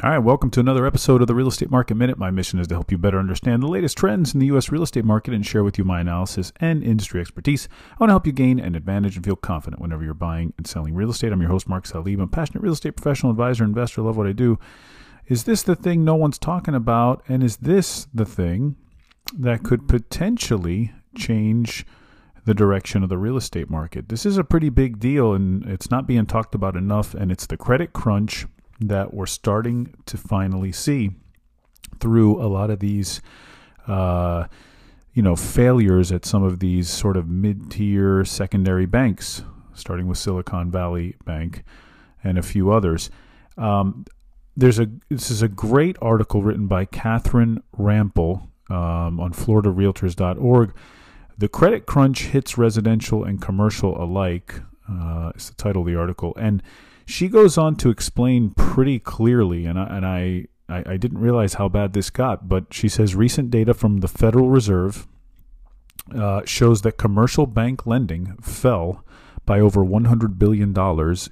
All right, welcome to another episode of the Real Estate Market Minute. My mission is to help you better understand the latest trends in the U.S. real estate market and share with you my analysis and industry expertise. I want to help you gain an advantage and feel confident whenever you're buying and selling real estate. I'm your host, Mark Salib. I'm a passionate real estate professional, advisor, investor. Love what I do. Is this the thing no one's talking about? And is this the thing that could potentially change the direction of the real estate market? This is a pretty big deal, and it's not being talked about enough, and it's the credit crunch that we're starting to finally see through a lot of these uh, you know failures at some of these sort of mid-tier secondary banks starting with silicon valley bank and a few others. Um, there's a this is a great article written by catherine rampell um, on floridarealtors.org the credit crunch hits residential and commercial alike uh, is the title of the article. And she goes on to explain pretty clearly, and I, and I, I, I didn't realize how bad this got, but she says recent data from the Federal Reserve uh, shows that commercial bank lending fell by over $100 billion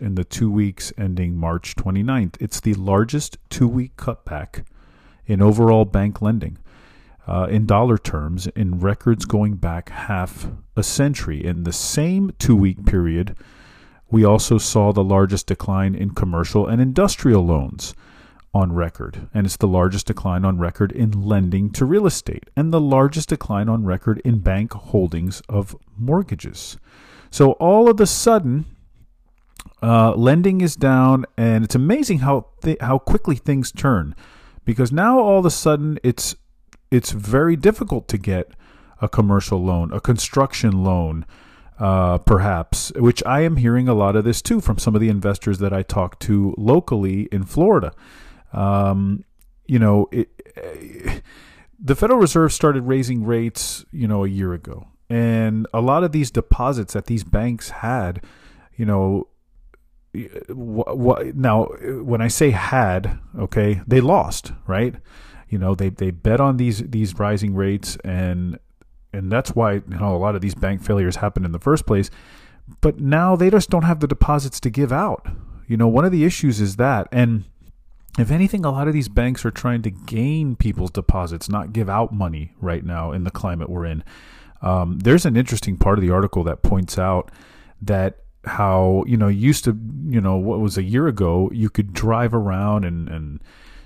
in the two weeks ending March 29th. It's the largest two week cutback in overall bank lending. Uh, in dollar terms, in records going back half a century. In the same two week period, we also saw the largest decline in commercial and industrial loans on record, and it's the largest decline on record in lending to real estate, and the largest decline on record in bank holdings of mortgages. So all of a sudden, uh, lending is down, and it's amazing how th- how quickly things turn, because now all of a sudden it's it's very difficult to get a commercial loan, a construction loan, uh, perhaps, which I am hearing a lot of this too from some of the investors that I talk to locally in Florida. Um, you know, it, the Federal Reserve started raising rates, you know, a year ago, and a lot of these deposits that these banks had, you know, now when I say had, okay, they lost, right? You know, they they bet on these these rising rates and and that's why you know a lot of these bank failures happen in the first place. But now they just don't have the deposits to give out. You know, one of the issues is that, and if anything, a lot of these banks are trying to gain people's deposits, not give out money right now in the climate we're in. Um, there's an interesting part of the article that points out that how you know used to you know what was a year ago you could drive around and and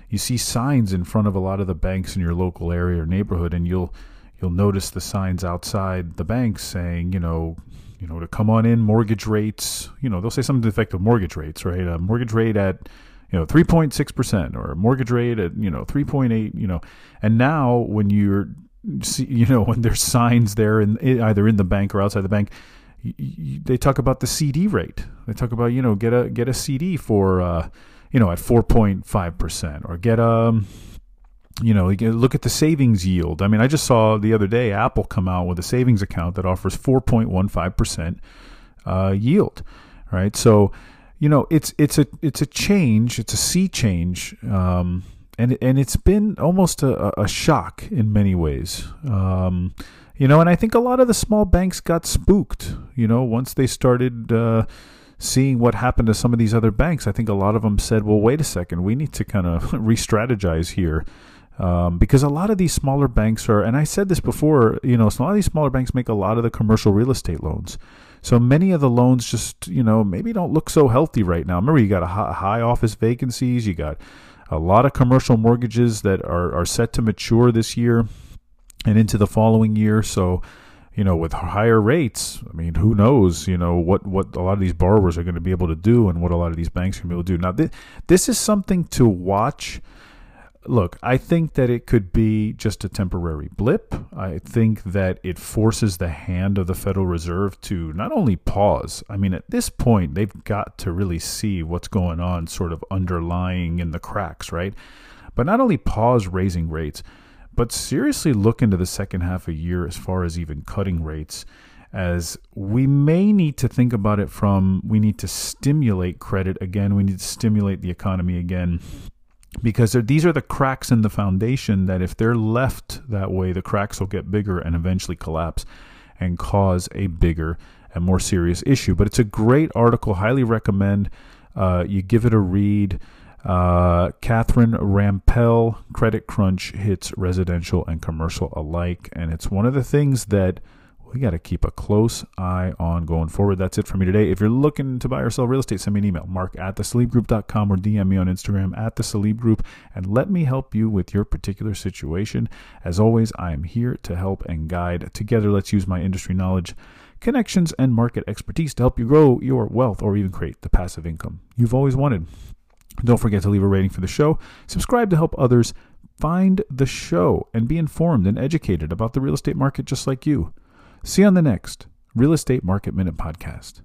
you see signs in front of a lot of the banks in your local area or neighborhood and you'll you'll notice the signs outside the banks saying, you know, you know, to come on in, mortgage rates. You know, they'll say something to the effect of mortgage rates, right? A mortgage rate at you know 3.6 percent or a mortgage rate at you know 3.8 you know and now when you're you know when there's signs there in either in the bank or outside the bank they talk about the CD rate they talk about you know get a get a CD for uh, you know at 4.5 percent or get a um, you know, look at the savings yield. I mean, I just saw the other day Apple come out with a savings account that offers 4.15% uh, yield, right? So, you know, it's it's a it's a change, it's a sea change, um, and and it's been almost a, a shock in many ways. Um, you know, and I think a lot of the small banks got spooked. You know, once they started. Uh, seeing what happened to some of these other banks, I think a lot of them said, well, wait a second, we need to kind of re strategize here. Um, because a lot of these smaller banks are, and I said this before, you know, a lot of these smaller banks make a lot of the commercial real estate loans. So many of the loans just, you know, maybe don't look so healthy right now. Remember, you got a high office vacancies, you got a lot of commercial mortgages that are, are set to mature this year and into the following year. So, you know, with higher rates, I mean, who knows, you know, what, what a lot of these borrowers are going to be able to do and what a lot of these banks are going to be able to do. Now, this, this is something to watch look, I think that it could be just a temporary blip. I think that it forces the hand of the Federal Reserve to not only pause, I mean, at this point, they've got to really see what's going on, sort of underlying in the cracks, right? But not only pause raising rates, but seriously look into the second half of the year as far as even cutting rates as we may need to think about it from we need to stimulate credit again we need to stimulate the economy again because these are the cracks in the foundation that if they're left that way, the cracks will get bigger and eventually collapse and cause a bigger and more serious issue. But it's a great article, highly recommend uh, you give it a read. Uh, Catherine Rampell, Credit Crunch hits residential and commercial alike. And it's one of the things that we got to keep a close eye on going forward. That's it for me today. If you're looking to buy or sell real estate, send me an email, mark at thesalibgroup.com or DM me on Instagram at the Salib Group and let me help you with your particular situation. As always, I am here to help and guide. Together, let's use my industry knowledge, connections, and market expertise to help you grow your wealth or even create the passive income you've always wanted. Don't forget to leave a rating for the show, subscribe to help others find the show, and be informed and educated about the real estate market just like you. See you on the next Real Estate Market Minute podcast.